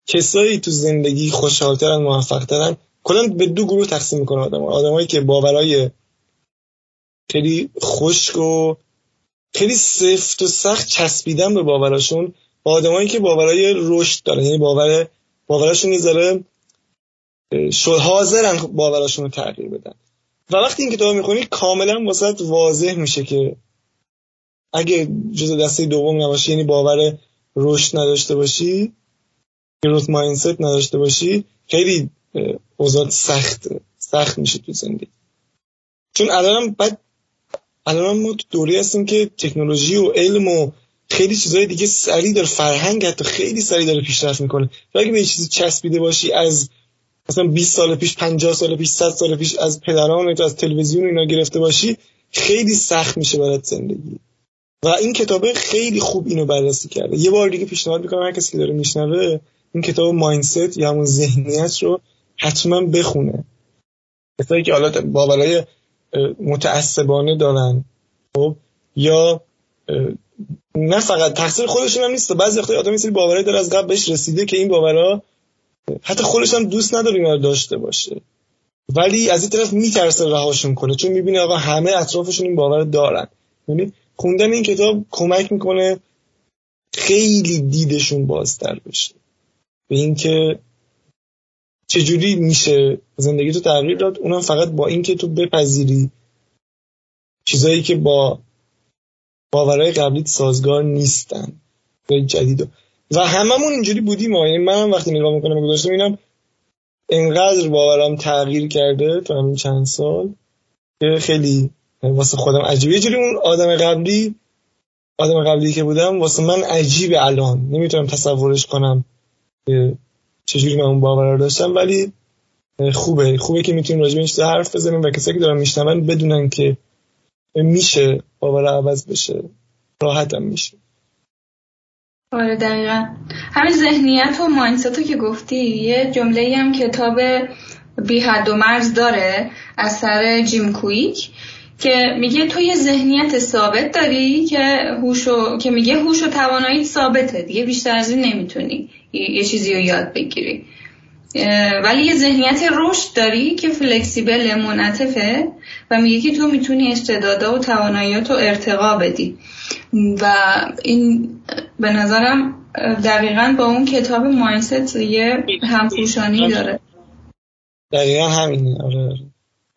کسایی تو زندگی خوشحالترن موفقترن کلا به دو گروه تقسیم می‌کنه آدم آدمایی که باورای خیلی خشک و خیلی سفت و سخت چسبیدن به باوراشون با آدمایی که باورای رشد دارن. یعنی باور باوراشون یه شد حاضرن باوراشون رو تغییر بدن. و وقتی این کتاب می‌خونی کاملا واسط واضح میشه که اگه جز دسته دوم نباشی یعنی باور رشد نداشته باشی گروت مایندست نداشته باشی خیلی اوضاع سخت سخت میشه تو زندگی. چون الان بعد الان ما تو دوری هستیم که تکنولوژی و علم و خیلی چیزهای دیگه سریع داره فرهنگ حتی خیلی سریع داره پیشرفت می‌کنه. و اگه به چیزی چسبیده باشی از مثلا 20 سال پیش 50 سال پیش 100 سال پیش از پدران تو از تلویزیون اینا گرفته باشی خیلی سخت میشه برات زندگی. و این کتابه خیلی خوب اینو بررسی کرده. یه بار دیگه پیشنهاد می‌کنم هر کسی داره میشنوه این کتاب مایندست یا همون ذهنیت رو حتما بخونه. کسایی که حالا باورای متعصبانه دارن خب یا نه فقط تقصیر خودشون هم نیست. بعضی وقتا آدم سری باورای داره از قبل بهش رسیده که این باورها حتی خودش هم دوست نداره اینا داشته باشه. ولی از این طرف میترسه رهاشون کنه چون می‌بینه آقا همه اطرافشون این باور دارن. یعنی خوندن این کتاب کمک می‌کنه خیلی دیدشون بازتر بشه. به اینکه چجوری میشه زندگی تو تغییر داد؟ اونم فقط با اینکه تو بپذیری چیزایی که با باورهای قبلیت سازگار نیستن. جدید. و هممون اینجوری بودیم یعنی منم وقتی نگاه می‌کنم گذاشتم اینم انقدر باورم تغییر کرده تو همین چند سال که خیلی واسه خودم عجیبه. یه جوری اون آدم قبلی آدم قبلی که بودم واسه من عجیب الان. نمی‌تونم تصورش کنم چجوری من اون باور رو داشتم ولی خوبه. خوبه که می‌تونیم راجع به این حرف بزنیم و کسایی که دارن میشنون بدونن که میشه باور عوض بشه. راحتم میشه. آره دقیقا. همین ذهنیت و ماینست که گفتی یه جمله هم کتاب بی حد و مرز داره از سر جیم کویک. که میگه تو یه ذهنیت ثابت داری که هوشو که میگه هوش و توانایی ثابته. دیگه بیشتر از این نمی‌تونی یه چیزی رو یاد بگیری. ولی یه ذهنیت رشد داری که فلکسیبل منعطفه و میگه که تو می‌تونی استعدادا و تواناییات رو ارتقا بدی. و این به نظرم دقیقا با اون کتاب ماینست یه همپوشانی داره. دقیقا همینه. آره.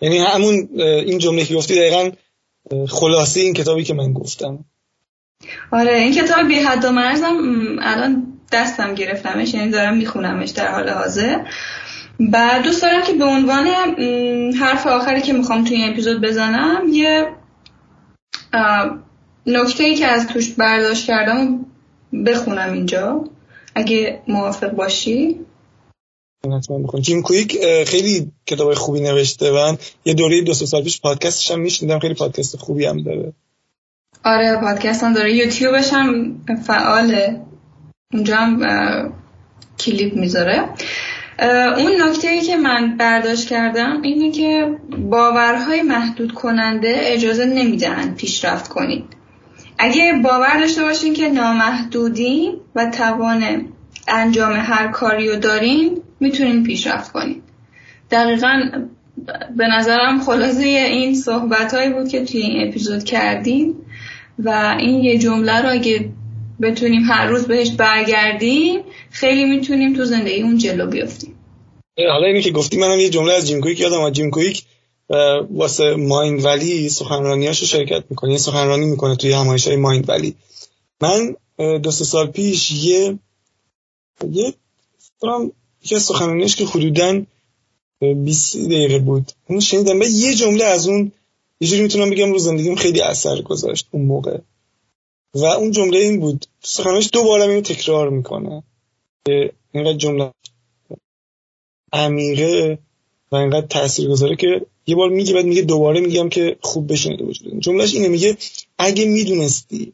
یعنی همون این جمله که گفتی دقیقا خلاصه این کتابی که من گفتم. آره این کتاب بی حد و مرزم الان دستم گرفتمش یعنی دارم میخونمش در حال حاضر. بعد دوست دارم که به عنوان حرف آخری که می‌خوام توی این اپیزود بزنم یه نکته ای که از توش برداشت کردم بخونم اینجا اگه موافق باشی. جیم کویک خیلی کتاب خوبی نوشته و یه دوره دو سال پیش پادکستش هم میشنیدم. خیلی پادکست خوبی هم داره. آره پادکست هم داره. یوتیوبش هم فعاله. اونجا هم کلیپ می‌ذاره. اون نکته ای که من برداشت کردم اینه که باورهای محدود کننده اجازه نمی‌دهند پیشرفت کنید. اگه باور داشته باشین که نامحدودین و توان انجام هر کاری رو دارین می‌تونین پیشرفت کنید دقیقا به نظرم خلاصه این صحبت هایی بود که توی این اپیزود کردیم و این یه جمله رو اگه بتونیم هر روز بهش برگردیم خیلی می‌تونیم تو زندگی اون جلو بیافتیم. حالا اینی که گفتی منم یه جمله از جیم کویک یادم از جیم کویک واسه مایند ولی سخنرانیاشو شرکت می‌کنه یه سخنرانی می‌کنه توی همایش های مایند ولی. من دو سال پیش یه یه دارم یه سخنرانیش که حدودا 20 دقیقه بود. اون شنیدم. یه جمله از اون یه جوری می‌تونم بگم رو زندگیم خیلی اثر گذاشت اون موقع. و اون جمله این بود. سخنرانیش دو بار اینو تکرار می‌کنه. که اینقدر جمله عمیقه و اینقدر تاثیرگذاره که یه بار میگه بعد میگه دوباره میگم که خوب بشنیده وجود جملهش اینه میگه اگه می‌دونستی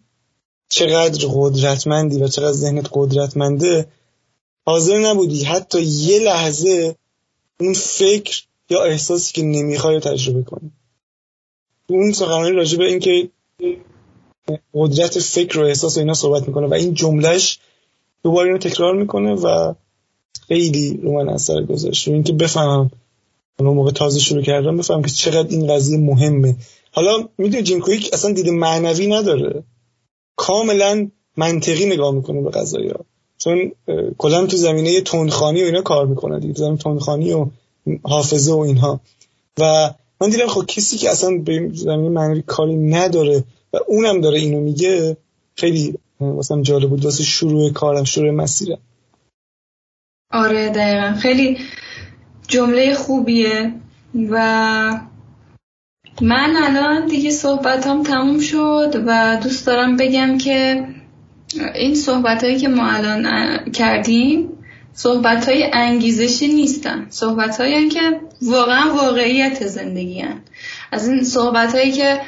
چقدر قدرتمندی و چقدر ذهنت قدرتمنده حاضر نبودی. حتی یه لحظه اون فکر یا احساسی که نمی‌خوای تجربه کنی. اون سخنرانی راجع به اینکه قدرت فکر و احساس و اینا صحبت می‌کنه و این جملهش دوباره اینو تکرار می‌کنه و خیلی رو من اثر گذاشت. اینکه بفهمم. اون موقع تازه شروع کردم بفهمم که چقدر این قضیه مهمه. حالا می‌دونی جیم کویک اصلا دید معنوی نداره. کاملا منطقی نگاه می‌کنه به قضایی ها چون کلا تو زمینه تندخانی و اینا کار می‌کنه دیگه. زمینه تندخانی و حافظه و اینها. و من دیدم خب کسی که اصلا به زمینه معنوی کاری نداره و اونم داره اینو میگه خیلی واسم جالب بود. واسه شروع کارم شروع مسیرم. آره دقیقا. خیلی جمله خوبیه. و من الان دیگه صحبتام تموم شد و دوست دارم بگم که این صحبت هایی که ما الان کردیم صحبت های انگیزشی نیستن. صحبت هایی که واقعا واقعیت زندگی هن. از این صحبت هایی که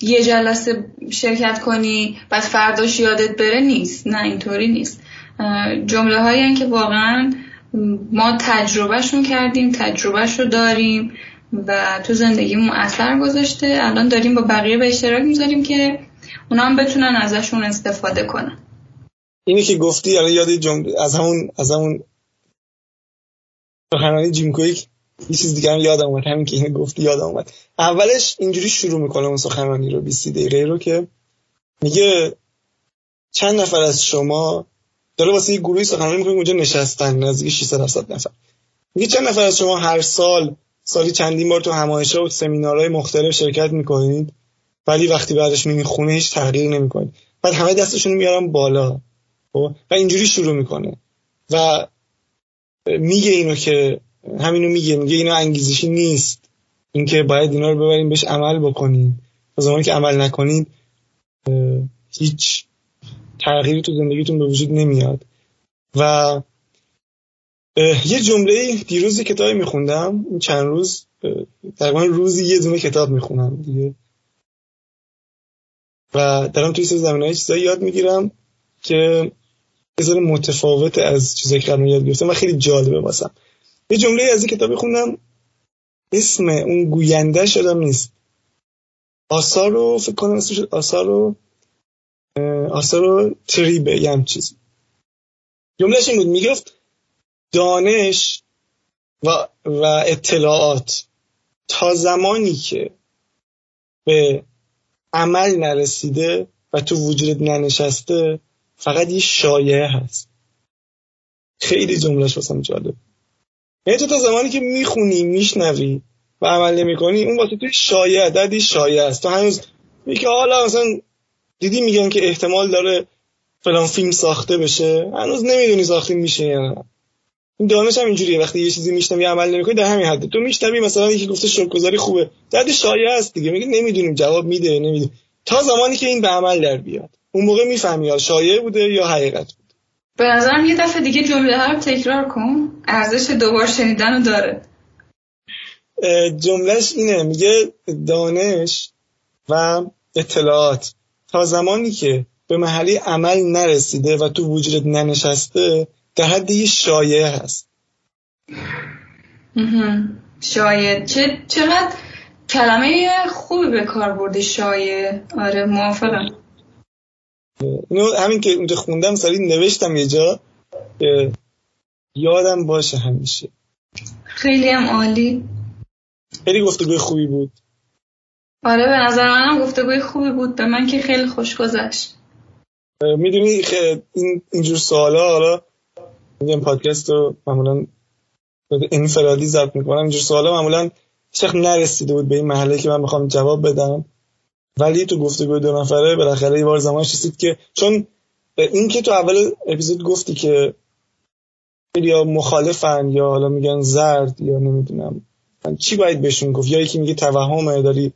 یه جلسه شرکت کنی بعد فرداش یادت بره نیست. نه اینطوری نیست. جمله هایی که واقعا ما تجربهشون کردیم تجربهش رو داریم و تو زندگیمون اثر گذاشته. الان داریم با بقیه به اشتراک می‌ذاریم که اونا هم بتونن ازشون استفاده کنن. اینی که گفتی الان یاد جمله از همون از همون سخنرانی جیم کویک یه چیز دیگه هم یادم اومد همین که اینو گفتی یادم اومد. اولش اینجوری شروع می‌کنه اون سخنرانی رو 20 دقیقه رو که میگه چند نفر از شما داره واسه یه گروهی سخنرانی می‌کنه اونجا نشستن نزدیک 600 700 نفر. میگه چند نفر از شما هر سال سالی چندین بار تو همایش‌ها و سمینارهای مختلف شرکت می‌کنید؟ ولی وقتی بعدش می‌بینی خونه هیچ تغییر نمی‌کنید بعد همه دستشون میارن بالا. خب؟ و اینجوری شروع می‌کنه. و میگه اینو که همینو میگه. میگه اینو انگیزشی نیست. اینکه باید اینا رو ببریم بهش عمل بکنیم. و زمانی که عمل نکنید هیچ تغییری تو زندگیتون به وجود نمیاد. و یه جمله دیروز کتابی میخوندم. این چند روز تقریبا روزی یه دونه کتاب می‌خونم دیگه. و دارم توی زمین های چیزایی یاد می‌گیرم که یه متفاوت از چیزایی که قبلا یاد گرفتم و خیلی جالبه واسم. یه جمله از این کتابی خوندم اسم اون گوینده شدم نیست. آثار رو فکر کنم اسمش آثار رو آثار رو تریبه یه هم چیز جملهش این بود. می‌گفت دانش و, و اطلاعات تا زمانی که به عمل نرسیده و تو وجودت ننشسته فقط یه شایعه هست. خیلی جملهش واسم جالب. یعنی تو تا زمانی که می‌خونی میشنوی و عمل نمی‌کنی اون واسه توی شایعه دردی شایعه است. تو هنوز میگه حالا مثلا دیدی میگن که احتمال داره فلان فیلم ساخته بشه. هنوز نمی‌دونی ساخته میشه یا نه. این دانش هم اینجوریه. وقتی یه چیزی میشنوی عمل نمی‌کنی در همین حد تو میشنوی مثلا یکی گفته شکرگزاری خوبه. درد شایعه است دیگه. میگه نمی‌دونیم جواب میده نمیده تا زمانی که این به عمل در بیاد. اون موقع می‌فهمی یا شایعه بوده یا حقیقت بود به نظرم یه دفعه دیگه جمله ها رو تکرار کن. ارزش دوبار شنیدن رو داره. جملهش اینه. میگه دانش و اطلاعات. تا زمانی که به محلی عمل نرسیده و تو وجودت ننشسته در حد یه شایعه هست. شایعه چه چقدر کلمه خوبی به کار بردی شایعه آره موافقم. اینو همین که اونجا خوندم سری نوشتم یه جا. یادم باشه همیشه. خیلی هم عالی. خیلی گفتگوی خوبی بود. آره به نظر منم گفتگوی خوبی بود. به من که خیلی خوش گذشت. می‌دونی این اینجور سوالا حالا میگم پادکست رو معمولا انفرادی ضبط می‌کنم. اینجور سوالا معمولا هیچ نرسیده بود به این محله که من می‌خوام جواب بدم. ولی تو گفتگو دو نفره بالاخره یه بار زمان رسید که چون این که تو اول اپیزود گفتی که یا مخالفن یا حالا میگن زرد یا نمی‌دونم چی باید بهشون گفت؟ یا یکی میگه توهمه داری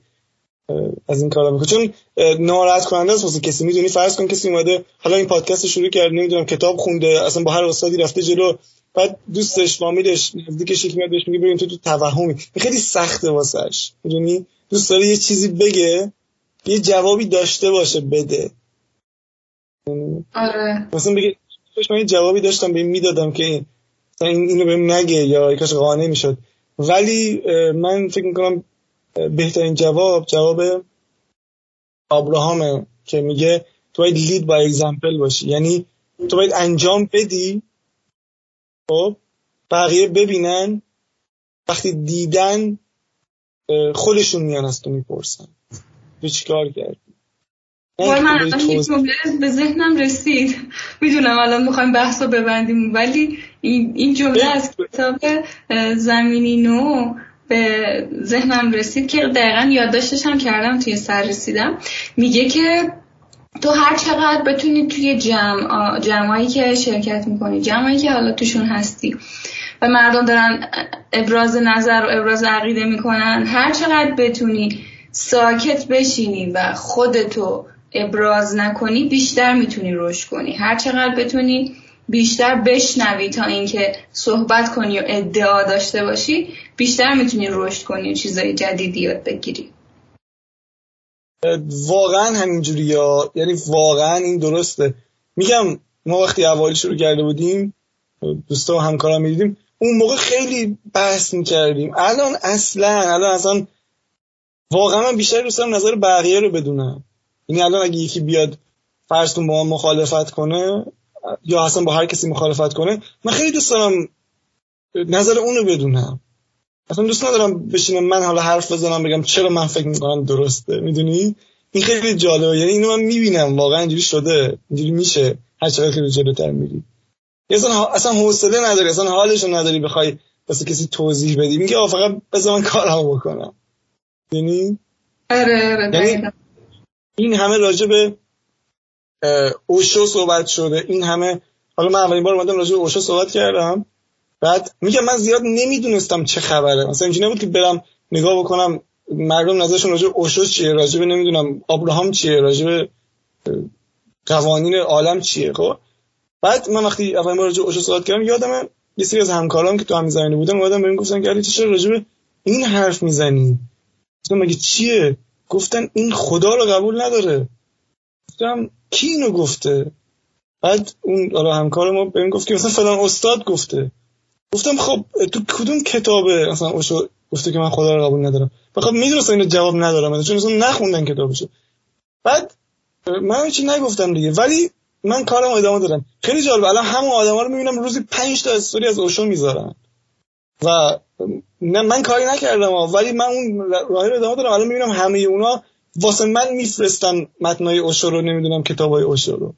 از این کارا می‌کنه. چون ناراحت کننده است واسه کسی. می‌دونی فرض کن کسی اومده حالا این پادکست شروع کرد نمی‌دونم کتاب خونده اصلا با هر استادی رفته جلو بعد دوستش فامیلش نزدیکش یکی میاد بهش میگه ببین تو تو توهمی. خیلی سخته واسش. می‌دونی؟ دوست داره یه چیزی بگه یه جوابی داشته باشه بده. آره. مثلا بگه من یه جوابی داشتم به می‌دادم که این اینو بهم نگه یا کاش قانع می‌شد. ولی من فکر می‌کنم بهترین جواب جواب ابراهامه که میگه تو باید لید با اگزمپل باشی. یعنی تو باید انجام بدی خب بقیه ببینن وقتی دیدن خودشون میان از تو می‌پرسن. تو چیکار کردی؟ من به ذهنم رسید. می‌دونم الان می‌خوایم بحث رو ببندیم ولی این جمله از کتاب زمینی نو به ذهنم رسید که دقیقا یادداشتش هم کردم توی سر رسیدم. میگه که تو هر چقدر بتونی توی جمع جمعایی که شرکت می‌کنی جمعایی که حالا توشون هستی و مردم دارن ابراز نظر و ابراز عقیده می‌کنن هر چقدر بتونی ساکت بشینی و خودتو ابراز نکنی بیشتر می‌تونی رشد کنی. هر چقدر بتونی بیشتر بشنوی تا اینکه صحبت کنی و ادعا داشته باشی بیشتر می‌تونی رشد کنی و چیزای جدیدی یاد بگیری. واقعا همینجوری یا؟ یعنی واقعا این درسته. میگم ما وقتی اوایل شروع کرده بودیم دوستا و همکارا می‌دیدیم اون موقع خیلی بحث می‌کردیم. الان اصلا الان اصلا واقعا من بیشتر دوست نظر بقیه رو بدونم. یعنی الان اگه یکی بیاد فرضتون با ما مخالفت کنه یا اصلا با هر کسی مخالفت کنه من خیلی دوست دارم نظر اونو بدونم. اصلا دوست ندارم بشینم من حالا حرف بزنم بگم چرا من فکر می‌کنم درسته می‌دونی؟ این خیلی جالبه. یعنی اینو من می‌بینم واقعا اینجوری شده اینجوری میشه. هر چقدر خیلی جلوتر میری. اصلا اصلا حوصله نداری اصلا حالشو نداری بخوای واسه کسی توضیح بدی. میگه فقط بذار من کارمو بکنم. یعنی؟ آره آره یعنی این همه راجع به اوشو صحبت شده. این همه حالا من اولین بار اومدم راجع به اوشو صحبت کردم. بعد میگم من زیاد نمی‌دونستم چه خبره. مثلا اینجوری نبود که برم نگاه بکنم مردم نظرشون راجع به اوشو چیه راجع به نمی‌دونم ابراهام چیه راجع به قوانین عالم چیه خب؟ بعد من وقتی اولین بار راجع به اوشو صحبت کردم یادم یه سری از همکارام که تو همین زمینه بودن اومدن بهم گفتن که علی چرا راجع به این حرف می‌زنی؟ گفتم مگه چیه؟ گفتن این خدا رو قبول نداره. گفتم کی اینو گفته؟ بعد اون حالا همکار ما بهم گفت که مثلا فلان استاد گفته. گفتم خب تو کدوم کتابه؟ مثلا اوشو گفته که من خدا رو قبول ندارم. خب می‌دونستم اینو جواب ندارم چون اصلا نخوندن کتابشو. بعد من چی نگفتم دیگه. ولی من کارم ادامه دادم. خیلی جالب الان همون آدما رو می‌بینم روزی 5 تا استوری از اوشو می‌ذارن. و نه من کاری نکردم ولی من اون راهی رو ادامه دارم الان می‌بینم همه اونا واسه من میفرستن متنای اوشو رو نمی‌دونم کتابای اوشو رو.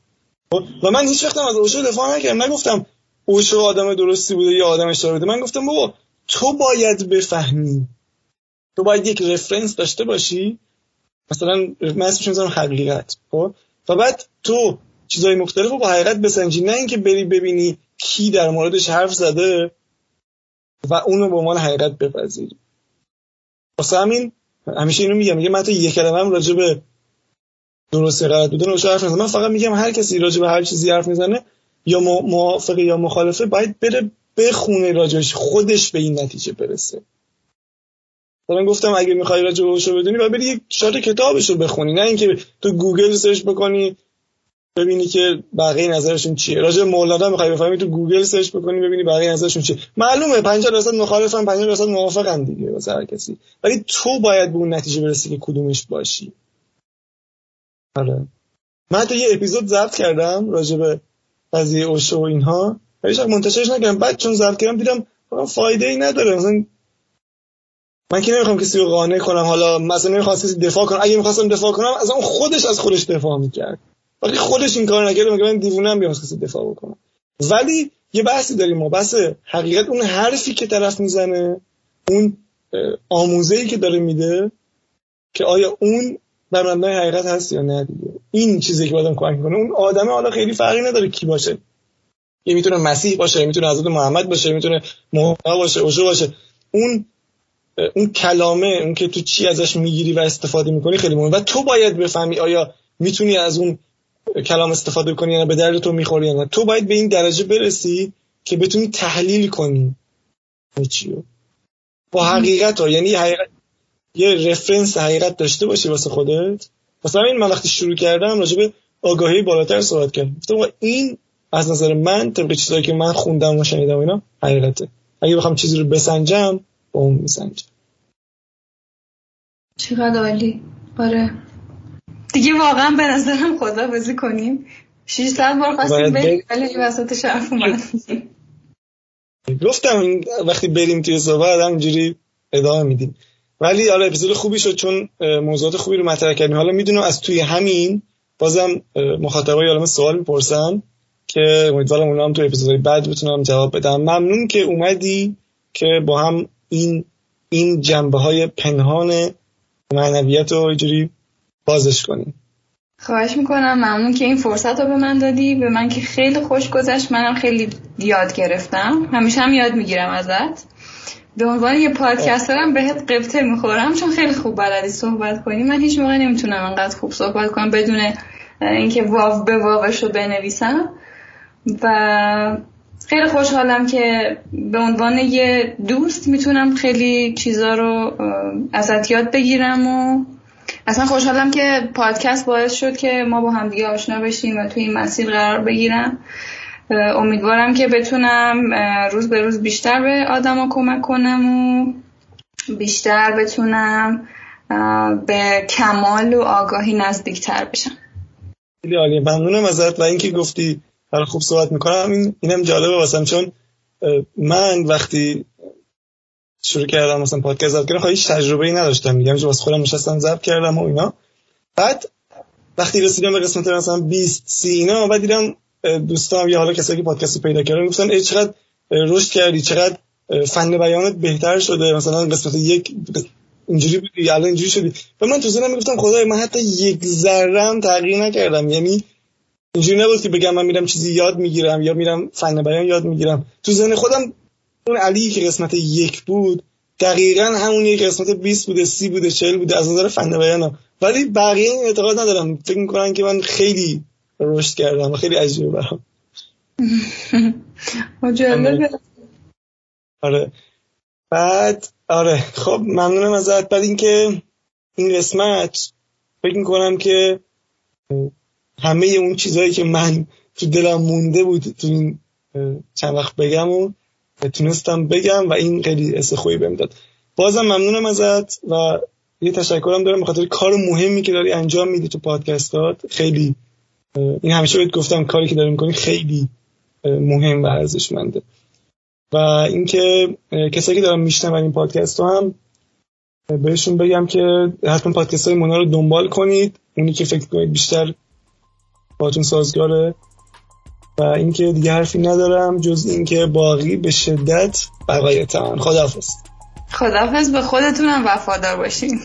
خب؟ و من هیچ وقتم از اوشو دفاع نکردم. نگفتم اوشو آدم درستی بوده یا آدم اشتباهی بوده. من گفتم بابا تو باید بفهمی. تو باید یک رفرنس داشته باشی. مثلا من اسمش می‌ذارم حقیقت. خب؟ و بعد تو چیزای مختلف رو با حقیقت بسنجی. نه اینکه بری ببینی کی در موردش حرف زده و اونو به عنوان حقیقت بپذیری. واسه همین همیشه اینو میگم میگم من تو یک کلمه هم راجع به درست غلط بودن رو حرف من فقط میگم هر کسی راجع به هر چیزی حرف می‌زنه یا موافقه یا مخالفه باید بره بخونه راجعش خودش به این نتیجه برسه. من گفتم اگه می‌خوای راجع بهش بدونی باید بری یک شات کتابش رو بخونی. نه اینکه تو گوگل search بکنی ببینی که بقیه نظرشون چیه. راجع مولانا می‌خوای بفهمی تو گوگل search بکنی ببینی بقیه نظرشون چیه. معلومه 50 درصد مخالفن 50 درصد موافقن دیگه واسه هر کسی. ولی تو باید به اون نتیجه برسی که کدومش باشی. آره. من تو یه اپیزود ضبط کردم راجع به قضیه اوشو و اینها. ولی شاید منتشرش نکردم. بعد چون ضبط کردم دیدم فایده ای نداره. مثلا من که نمی‌خوام کسی رو قانع کنم؟ حالا مثلا نمی‌خوام کسی دفاع کنم. اگه می‌خواستم دفاع کنم از اون خودش از خودش دفاع می‌کرد. ولی خودش این کار نکرده مگه من ام بیام دفاع بکنم؟ ولی یه بحثی داریم ما بحث حقیقت اون حرفی که طرف می‌زنه اون آموزه ای که داره میده که آیا اون بر مبنای حقیقت هست یا نه دیگه؟ این چیزی که بادم کمک کنه اون آدمه حالا خیلی فرقی نداره کی باشه. یه می‌تونه مسیح باشه می‌تونه حضرت محمد باشه می‌تونه محمد باشه اوشو باشه. اون اون کلامه اون که تو چی ازش می‌گیری و استفاده می‌کنی خیلی مهمه. و تو باید بفهمی آیا می‌تونی از اون کلام استفاده کنی یا به درد تو می‌خوری یا تو باید به این درجه برسی که بتونی تحلیل کنی. چیو با حقیقت ها یعنی حقیقت یه رفرنس حقیقت داشته باشی واسه خودت. مثلا این من وقتی شروع کردم راجع به آگاهی بالاتر صحبت کردم. گفتم این از نظر من طبق چیزایی که من خوندم و شنیدم اینا حقیقته. اگه بخوام چیزی رو بسنجم با اون میسنجم. چقدر عالی. آره. دیگه واقعا به نظرم خدا بازی کنیم 600 بار خواستیم بریم ولی وسط شرف اومد گفتم وقتی بریم توی صحبت همینجوری ادامه میدیم. ولی حالا اپیزود خوبی شد چون موضوعات خوبی رو مطرح کردیم. حالا می‌دونم از توی همین بازم مخاطبای عالم سوال می‌پرسن که امیدوارم اونا هم تو اپیزودهای بعد بتونم جواب بدم. ممنون که اومدی که با هم این این جنبه های پنهان معنویت رو اینجوری بازش کنیم خواهش می‌کنم. ممنون که این فرصت رو به من دادی. به من که خیلی خوش گذشت. منم خیلی یاد گرفتم. همیشه هم یاد می‌گیرم ازت. به عنوان یه پادکسترم بهت قبطه می‌خورم. چون خیلی خوب بلدی صحبت کنی. من هیچ موقع نمی‌تونم انقدر خوب صحبت کنم بدون اینکه واو به واوش رو بنویسم. و خیلی خوشحالم که به عنوان یه دوست می‌تونم خیلی چیزا رو ازت یاد بگیرم و اصلا خوشحالم که پادکست باعث شد که ما با همدیگه آشنا بشیم و توی این مسیر قرار بگیرم امیدوارم که بتونم روز به روز بیشتر به آدما کمک کنم و بیشتر بتونم به کمال و آگاهی نزدیکتر بشم. خیلی عالی. ممنونم ازت و اینکه گفتی حالا خوب صحبت می‌کنم. این اینم جالبه واسم چون من وقتی شروع کردم مثلا پادکست ضبط کردم هیچ تجربه ای نداشتم. میگم واسه خودم نشستم ضبط کردم و اینا. بعد وقتی رسیدم به قسمت مثلا 20 30 اینا بعد دیدم دوستام یا حالا کسایی که پادکست پیدا کردن گفتن ای چقدر رشد کردی چقدر فن بیانت بهتر شده. مثلا قسمت یک اینجوری بودی الان اینجوری شدی. و من تو ذهنم می‌گفتم خدای من حتی یک ذره تغییر نکردم. یعنی اینجوری نبود که بگم من میرم چیزی یاد می‌گیرم یا میرم فن بیان یاد می‌گیرم. تو ذهن خودم اون علی که قسمت یک بود دقیقا همونیه که قسمت 20 بوده 30 بوده 40 بوده از نظر فن بیانم. ولی بقیه این اعتقاد ندارم. فکر می‌کنن که من خیلی رشد کردم و خیلی عجیبه برام. آره. بعد آره. خب ممنونم ازت. بعد اینکه این قسمت فکر می‌کنم که همه اون چیزهایی که من تو دلم مونده بود تو این چند وقت بگم و تونستم بگم و این خیلی حس خوبی بهم داد. بازم ممنونم ازت و یه تشکرم دارم بخاطر کار مهمی که داری انجام میدی تو پادکستات. خیلی این همیشه بهت گفتم کاری که داری می‌کنی خیلی مهم و ارزشمنده. و اینکه کسایی که دارم میشنون این پادکست رو هم بهشون بگم که حتما پادکست های مونا رو دنبال کنید. اونی که فکر کنید بیشتر باتون سازگاره. و اینکه دیگه حرفی ندارم جز اینکه باقی به شدت بقایتان خداحافظ. خداحافظ به خودتونم وفادار باشین.